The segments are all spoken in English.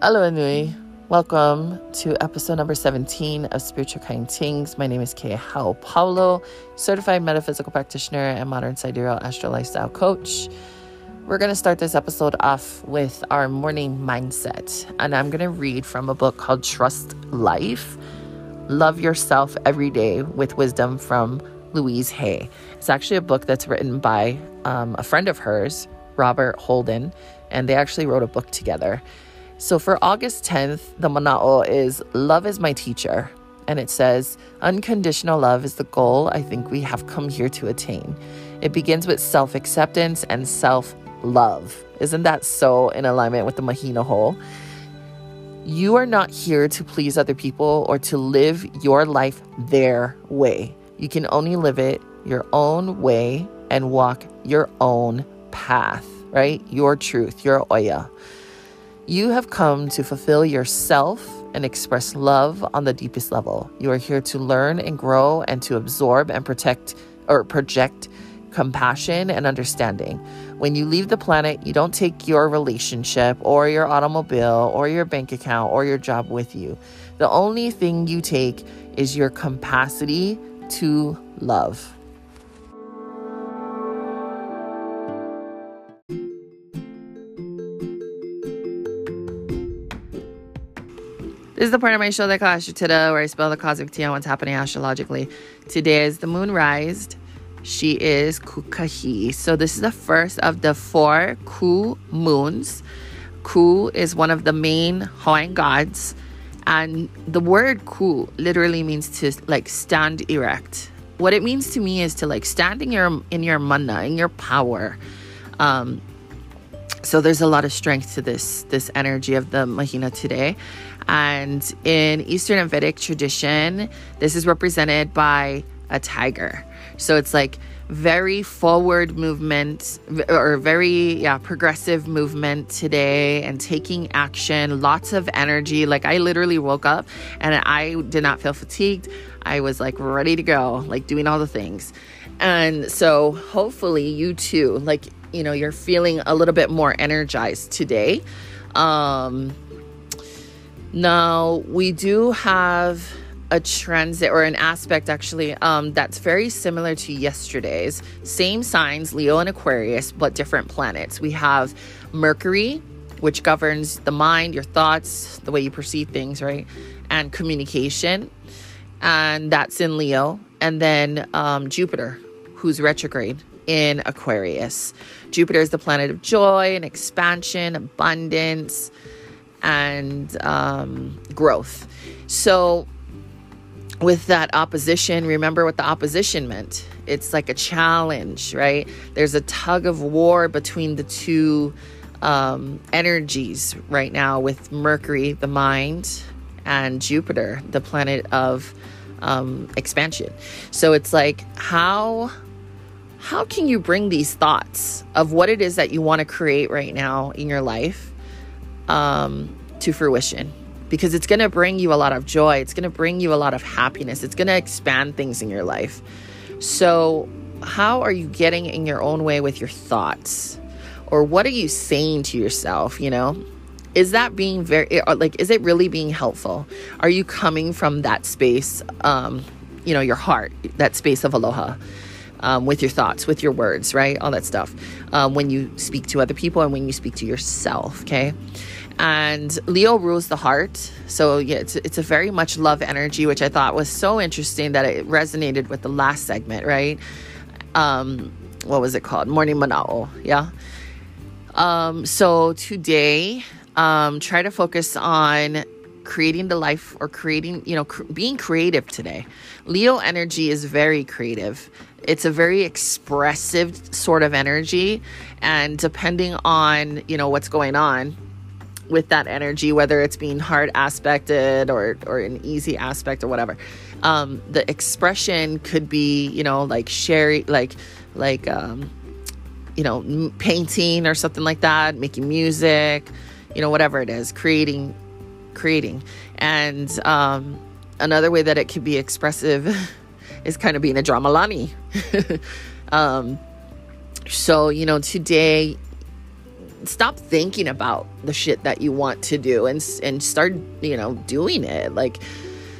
Hello, Nui. Welcome to episode number 17 of Spiritual Kind Things. My name is Kehau Paulo, certified metaphysical practitioner and modern sidereal astral lifestyle coach. We're going to start this episode off with our morning mindset, and I'm going to read from a book called Trust Life Love Yourself Every Day with Wisdom from Louise Hay. It's actually a book that's written by um, a friend of hers, Robert Holden, and they actually wrote a book together. So for August 10th, the mana'o is Love is my teacher. And it says, Unconditional love is the goal I think we have come here to attain. It begins with self acceptance and self love. Isn't that so in alignment with the Mahina whole? You are not here to please other people or to live your life their way. You can only live it your own way and walk your own path, right? Your truth, your oya. You have come to fulfill yourself and express love on the deepest level. You are here to learn and grow and to absorb and protect or project compassion and understanding. When you leave the planet, you don't take your relationship or your automobile or your bank account or your job with you. The only thing you take is your capacity to love. This is the part of my show that called Astro Tita, where I spell the cosmic tea on what's happening astrologically. Today is the moon rised. She is Kukahi. So this is the first of the four Ku moons. Ku is one of the main Hawaiian gods. And the word ku literally means to like stand erect. What it means to me is to like stand in your in your mana, in your power. Um, so there's a lot of strength to this this energy of the mahina today and in eastern and vedic tradition this is represented by a tiger. So it's like very forward movement or very yeah progressive movement today and taking action lots of energy. Like i literally woke up and i did not feel fatigued. I was like ready to go like doing all the things. And so hopefully you too like you know you're feeling a little bit more energized today. Um now we do have a transit or an aspect actually um, that's very similar to yesterday's. Same signs leo and aquarius but different planets. We have mercury which governs the mind your thoughts the way you perceive things right? And communication and that's in leo. And then um, jupiter who's retrograde in aquarius. Jupiter is the planet of joy and expansion abundance and um, growth so with that opposition, remember what the opposition meant. It's like a challenge, right? There's a tug of war between the two um, energies right now with Mercury, the mind, and Jupiter, the planet of um, expansion. So it's like how how can you bring these thoughts of what it is that you want to create right now in your life um, to fruition? because it's going to bring you a lot of joy. It's going to bring you a lot of happiness. It's going to expand things in your life. So, how are you getting in your own way with your thoughts? Or what are you saying to yourself, you know? Is that being very like is it really being helpful? Are you coming from that space um, you know, your heart, that space of aloha? Um, with your thoughts, with your words, right? All that stuff. Um, when you speak to other people and when you speak to yourself, okay? And Leo rules the heart. So yeah, it's it's a very much love energy, which I thought was so interesting that it resonated with the last segment, right? Um, what was it called? Morning Manao, yeah. Um, so today, um, try to focus on creating the life or creating, you know, cr- being creative today. Leo energy is very creative. It's a very expressive sort of energy, and depending on you know what's going on with that energy, whether it's being hard aspected or or an easy aspect or whatever. Um, the expression could be, you know, like sharing, like like um, you know, painting or something like that, making music, you know, whatever it is, creating, creating. And um, another way that it could be expressive is kind of being a dramalani. um, so you know, today stop thinking about the shit that you want to do and and start you know doing it. Like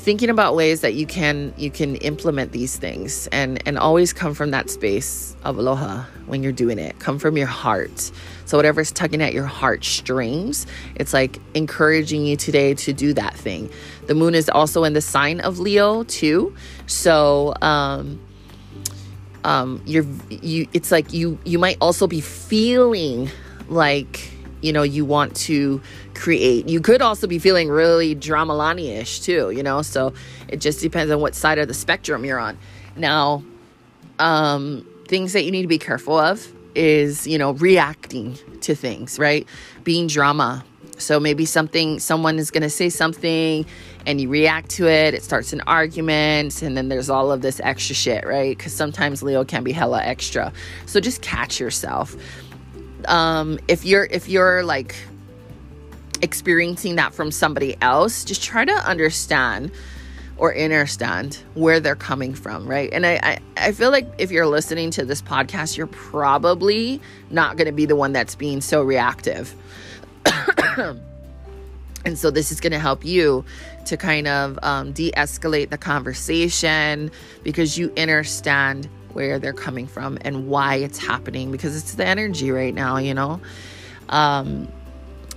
thinking about ways that you can you can implement these things and and always come from that space of aloha when you're doing it. Come from your heart. So whatever's tugging at your heartstrings it's like encouraging you today to do that thing. The moon is also in the sign of leo too. So um um you're you it's like you you might also be feeling like you know you want to create. You could also be feeling really dramalani-ish too you know? So it just depends on what side of the spectrum you're on. Now um things that you need to be careful of is you know reacting to things right? Being drama. So maybe something someone is going to say something and you react to it it starts an argument and then there's all of this extra shit right? Because sometimes leo can be hella extra. So just catch yourself um, if you're if you're like experiencing that from somebody else, just try to understand or understand where they're coming from, right? And I, I, I feel like if you're listening to this podcast, you're probably not going to be the one that's being so reactive. and so this is going to help you to kind of um, de escalate the conversation because you understand where they're coming from and why it's happening because it's the energy right now, you know. Um,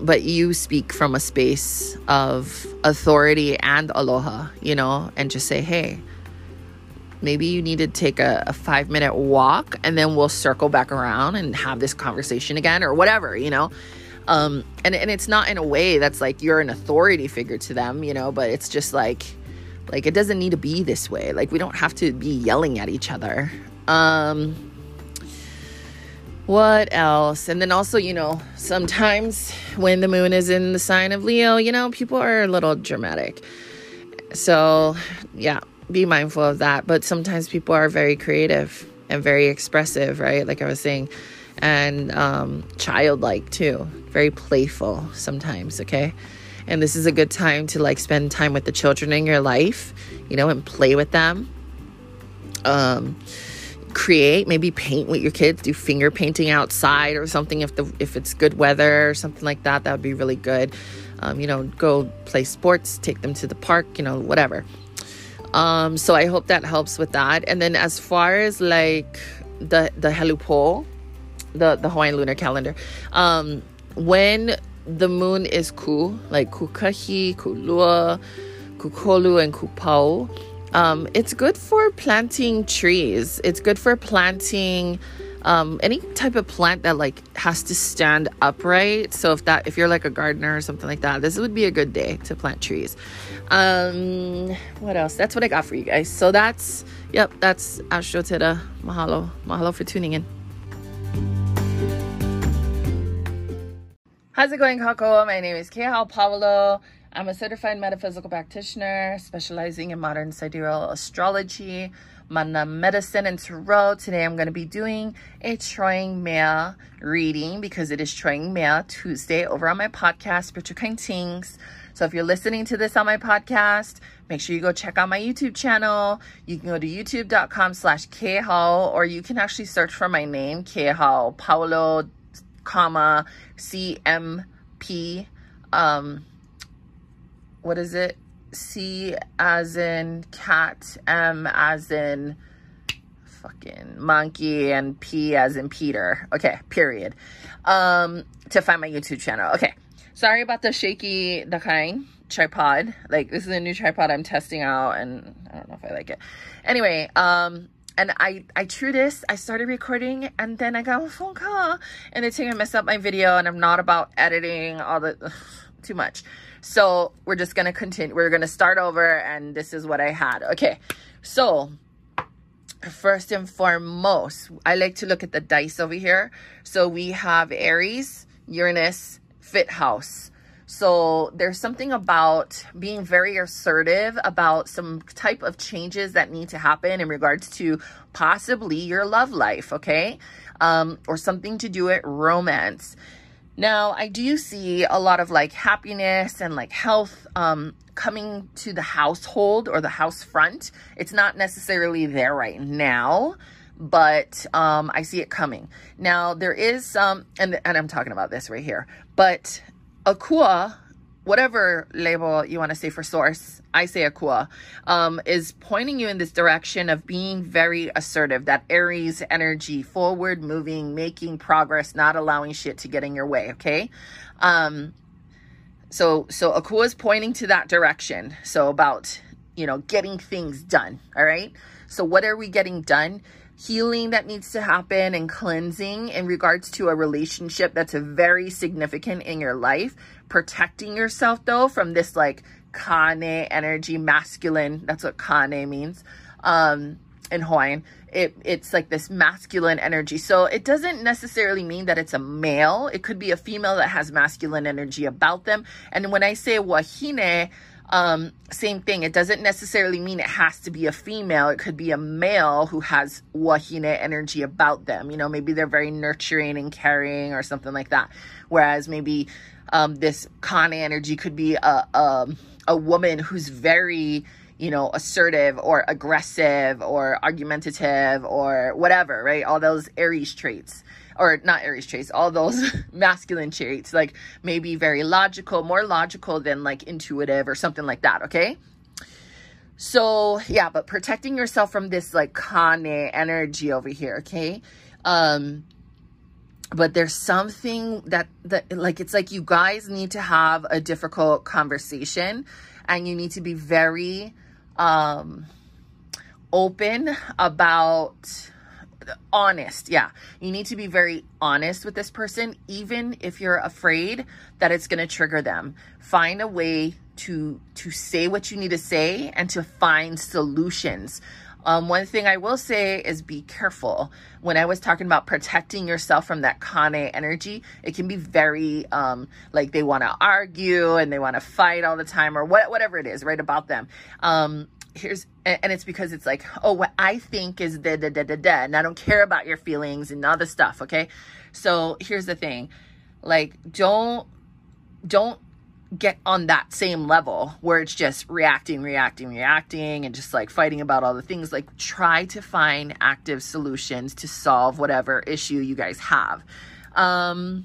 but you speak from a space of authority and aloha, you know, and just say, hey, maybe you need to take a, a, five minute walk and then we'll circle back around and have this conversation again or whatever, you know. Um, and, and it's not in a way that's like you're an authority figure to them, you know, but it's just like, like it doesn't need to be this way. Like we don't have to be yelling at each other. Um what else? And then also, you know, sometimes when the moon is in the sign of Leo, you know, people are a little dramatic. So, yeah, be mindful of that. But sometimes people are very creative and very expressive, right? Like I was saying, and um, childlike too, very playful sometimes, okay? And this is a good time to like spend time with the children in your life, you know, and play with them. Um, create maybe paint with your kids do finger painting outside or something if the if it's good weather or something like that that would be really good. Um, you know go play sports take them to the park you know whatever. Um, so i hope that helps with that. And then as far as like the the helupo the the hawaiian lunar calendar um, when the moon is ku, like kukahi, kulua, kukolu, and kupau. Um, it's good for planting trees. It's good for planting um, any type of plant that like has to stand upright. So if that if you're like a gardener or something like that, this would be a good day to plant trees. Um, what else? That's what I got for you guys. So that's yep, that's Astro Tita. Mahalo. Mahalo for tuning in. How's it going, Kakou? My name is Kehau Paulo. I'm a certified metaphysical practitioner specializing in modern sidereal astrology, mana medicine, and tarot. Today I'm going to be doing a Troying Mea reading because it is Troying Mea Tuesday over on my podcast, Spiritual Kind. So if you're listening to this on my podcast, make sure you go check out my YouTube channel. You can go to youtube.com slash Kehau or you can actually search for my name, Kehau Paulo comma CMP. Um, what is it? C as in cat, M as in fucking monkey, and P as in Peter. Okay, period. Um, to find my YouTube channel. Okay, sorry about the shaky, the kind tripod. Like this is a new tripod I'm testing out, and I don't know if I like it. Anyway, um, and I, I true this, I started recording and then I got a phone call and it's gonna mess up my video and I'm not about editing all the, ugh, too much. So we're just gonna continue, we're gonna start over and this is what I had. Okay, so first and foremost, I like to look at the dice over here. So we have Aries, Uranus, Fifth House. So there's something about being very assertive about some type of changes that need to happen in regards to possibly your love life, okay? Um, or something to do with romance. Now, I do see a lot of like happiness and like health um, coming to the household or the house front. It's not necessarily there right now, but um, I see it coming. Now there is some, and, and I'm talking about this right here, but Akua, whatever label you want to say for source, I say Akua, um, is pointing you in this direction of being very assertive, that Aries energy, forward moving, making progress, not allowing shit to get in your way, okay? Um, so, so Akua is pointing to that direction. So about, you know, getting things done, all right? So what are we getting done? Healing that needs to happen and cleansing in regards to a relationship that's very significant in your life. Protecting yourself though from this like kane energy, masculine. That's what kane means um, in Hawaiian. It, it's like this masculine energy. So it doesn't necessarily mean that it's a male. It could be a female that has masculine energy about them. And when I say wahine, um, same thing. It doesn't necessarily mean it has to be a female. It could be a male who has wahine energy about them. You know, maybe they're very nurturing and caring or something like that. Whereas maybe um, this kane energy could be a, a, a woman who's very, you know, assertive or aggressive or argumentative or whatever, right? All those Aries traits or not Aries traits, all those masculine traits, like maybe very logical, more logical than like intuitive or something like that, okay? So yeah, but protecting yourself from this like kane energy over here, okay? Um, but there's something that that like it's like you guys need to have a difficult conversation and you need to be very um open about honest. Yeah. You need to be very honest with this person, even if you're afraid that it's going to trigger them. Find a way to, to say what you need to say and to find solutions. Um, one thing I will say is be careful. When I was talking about protecting yourself from that kane energy, it can be very um, like they want to argue and they want to fight all the time or what, whatever it is, right, about them. Um, here's and it's because it's like oh what i think is da da da da da and i don't care about your feelings and all the stuff okay so here's the thing like don't don't get on that same level where it's just reacting reacting reacting and just like fighting about all the things like try to find active solutions to solve whatever issue you guys have um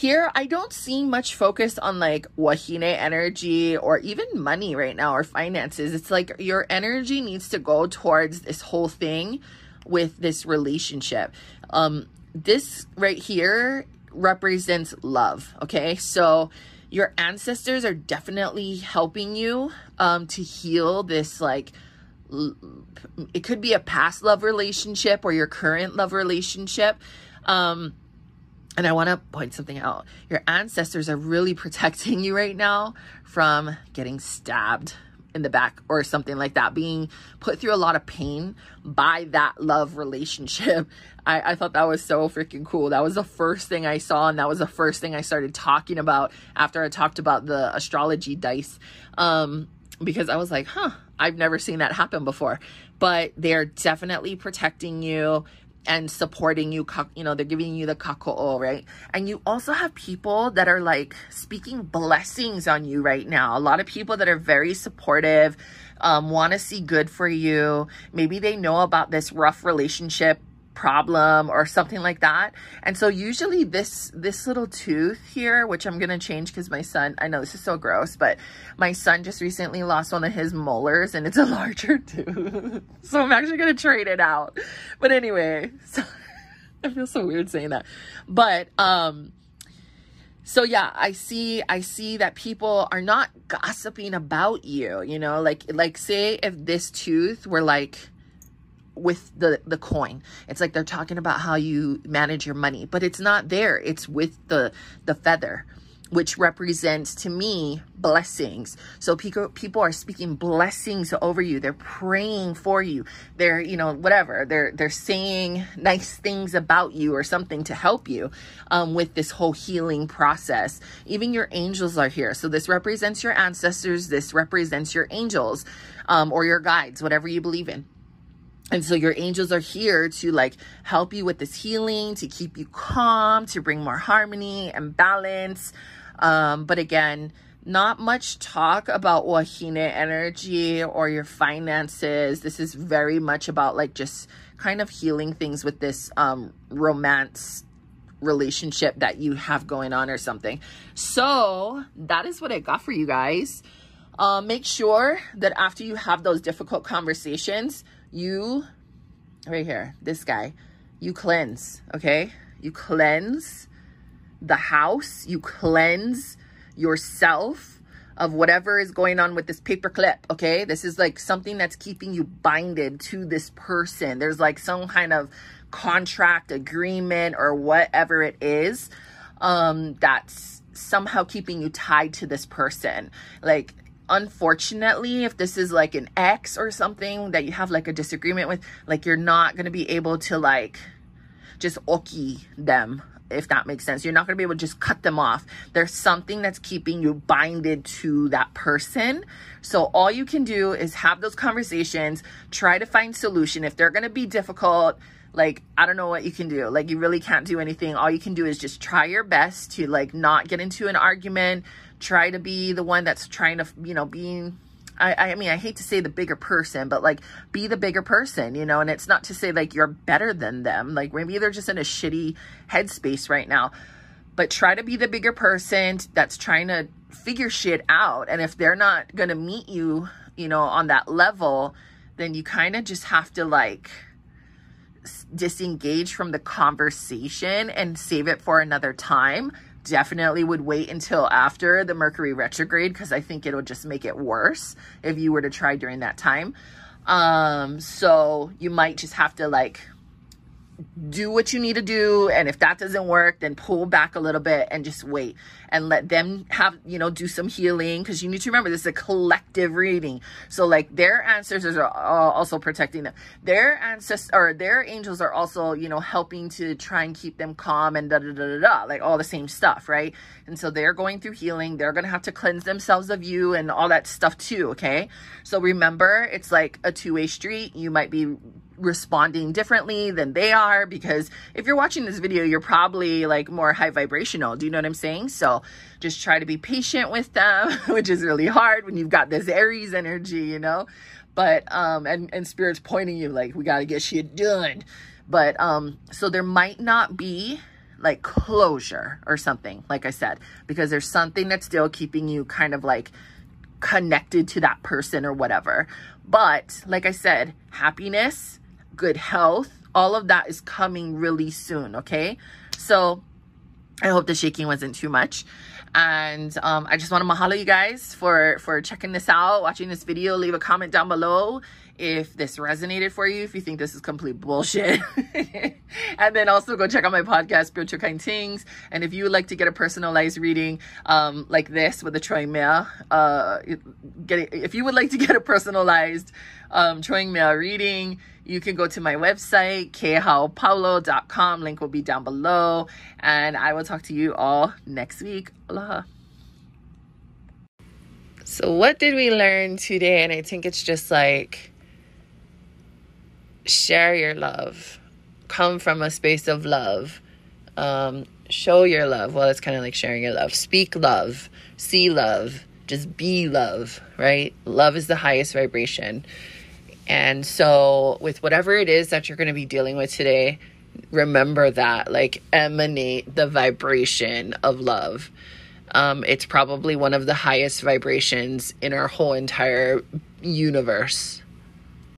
here, I don't see much focus on like wahine energy or even money right now or finances. It's like your energy needs to go towards this whole thing with this relationship. Um, this right here represents love. Okay. So your ancestors are definitely helping you um, to heal this like it could be a past love relationship or your current love relationship um and I want to point something out. Your ancestors are really protecting you right now from getting stabbed in the back or something like that, being put through a lot of pain by that love relationship. I, I thought that was so freaking cool. That was the first thing I saw, and that was the first thing I started talking about after I talked about the astrology dice. Um, because I was like, huh, I've never seen that happen before. But they're definitely protecting you and supporting you you know they're giving you the kako'o right? And you also have people that are like speaking blessings on you right now. A lot of people that are very supportive um, want to see good for you. Maybe they know about this rough relationship problem or something like that. And so usually this this little tooth here, which I'm going to change because my son, I know this is so gross, but my son just recently lost one of his molars and it's a larger tooth. so I'm actually going to trade it out. But anyway, so I feel so weird saying that. But um so yeah i see i see that people are not gossiping about you you know like like say if this tooth were like with the the coin it's like they're talking about how you manage your money but it's not there it's with the the feather which represents to me blessings. So people people are speaking blessings over you. They're praying for you. They're, you know, whatever. They're they're saying nice things about you or something to help you um, with this whole healing process. Even your angels are here. So this represents your ancestors. This represents your angels um, or your guides, whatever you believe in. And so your angels are here to like help you with this healing, to keep you calm, to bring more harmony and balance. Um, but again, not much talk about wahine energy or your finances. This is very much about like just kind of healing things with this um, romance relationship that you have going on or something. So that is what I got for you guys. Uh, make sure that after you have those difficult conversations, you, right here, this guy, you cleanse, okay? You cleanse the house, you cleanse yourself of whatever is going on with this paper clip, okay? This is like something that's keeping you binded to this person. There's like some kind of contract, agreement, or whatever it is um, that's somehow keeping you tied to this person. Like, unfortunately, if this is like an ex or something that you have like a disagreement with, like you're not going to be able to like just oki them if that makes sense. You're not going to be able to just cut them off. There's something that's keeping you binded to that person. So all you can do is have those conversations, try to find solution. If they're going to be difficult, like I don't know what you can do. Like you really can't do anything. All you can do is just try your best to like not get into an argument, try to be the one that's trying to, you know, being I, I mean, I hate to say the bigger person, but like be the bigger person, you know, and it's not to say like you're better than them. Like maybe they're just in a shitty headspace right now, but try to be the bigger person that's trying to figure shit out. And if they're not going to meet you, you know, on that level, then you kind of just have to like disengage from the conversation and save it for another time definitely would wait until after the Mercury retrograde because I think it'll just make it worse if you were to try during that time. Um, so you might just have to like do what you need to do and if that doesn't work then pull back a little bit and just wait and let them have you know do some healing because you need to remember this is a collective reading. So like their ancestors are also protecting them. Their ancestors or their angels are also you know helping to try and keep them calm and da da da da da like all the same stuff right? And so they're going through healing. They're gonna have to cleanse themselves of you and all that stuff too okay? So remember it's like a two-way street. You might be responding differently than they are because if you're watching this video, you're probably like more high vibrational. Do you know what I'm saying? So just try to be patient with them, which is really hard when you've got this Aries energy, you know? But, um, and, and spirit's pointing you like, we got to get shit done. But, um, so there might not be like closure or something, like I said, because there's something that's still keeping you kind of like connected to that person or whatever. But like I said, happiness good health. All of that is coming really soon, okay? So I hope the shaking wasn't too much. And um, I just want to mahalo you guys for, for checking this out, watching this video. Leave a comment down below if this resonated for you, if you think this is complete bullshit. and then also go check out my podcast, Spiritual Kind Things. And if you would like to get a personalized reading um, like this with the Troy Mail, uh, get if you would like to get a personalized um, Troy Mail reading, you can go to my website, khaopaulo.com. Link will be down below. And I will talk to you all next week. Aloha. So, what did we learn today? And I think it's just like share your love, come from a space of love, um, show your love. Well, it's kind of like sharing your love. Speak love, see love, just be love, right? Love is the highest vibration. And so, with whatever it is that you're going to be dealing with today, remember that, like, emanate the vibration of love. Um, it's probably one of the highest vibrations in our whole entire universe.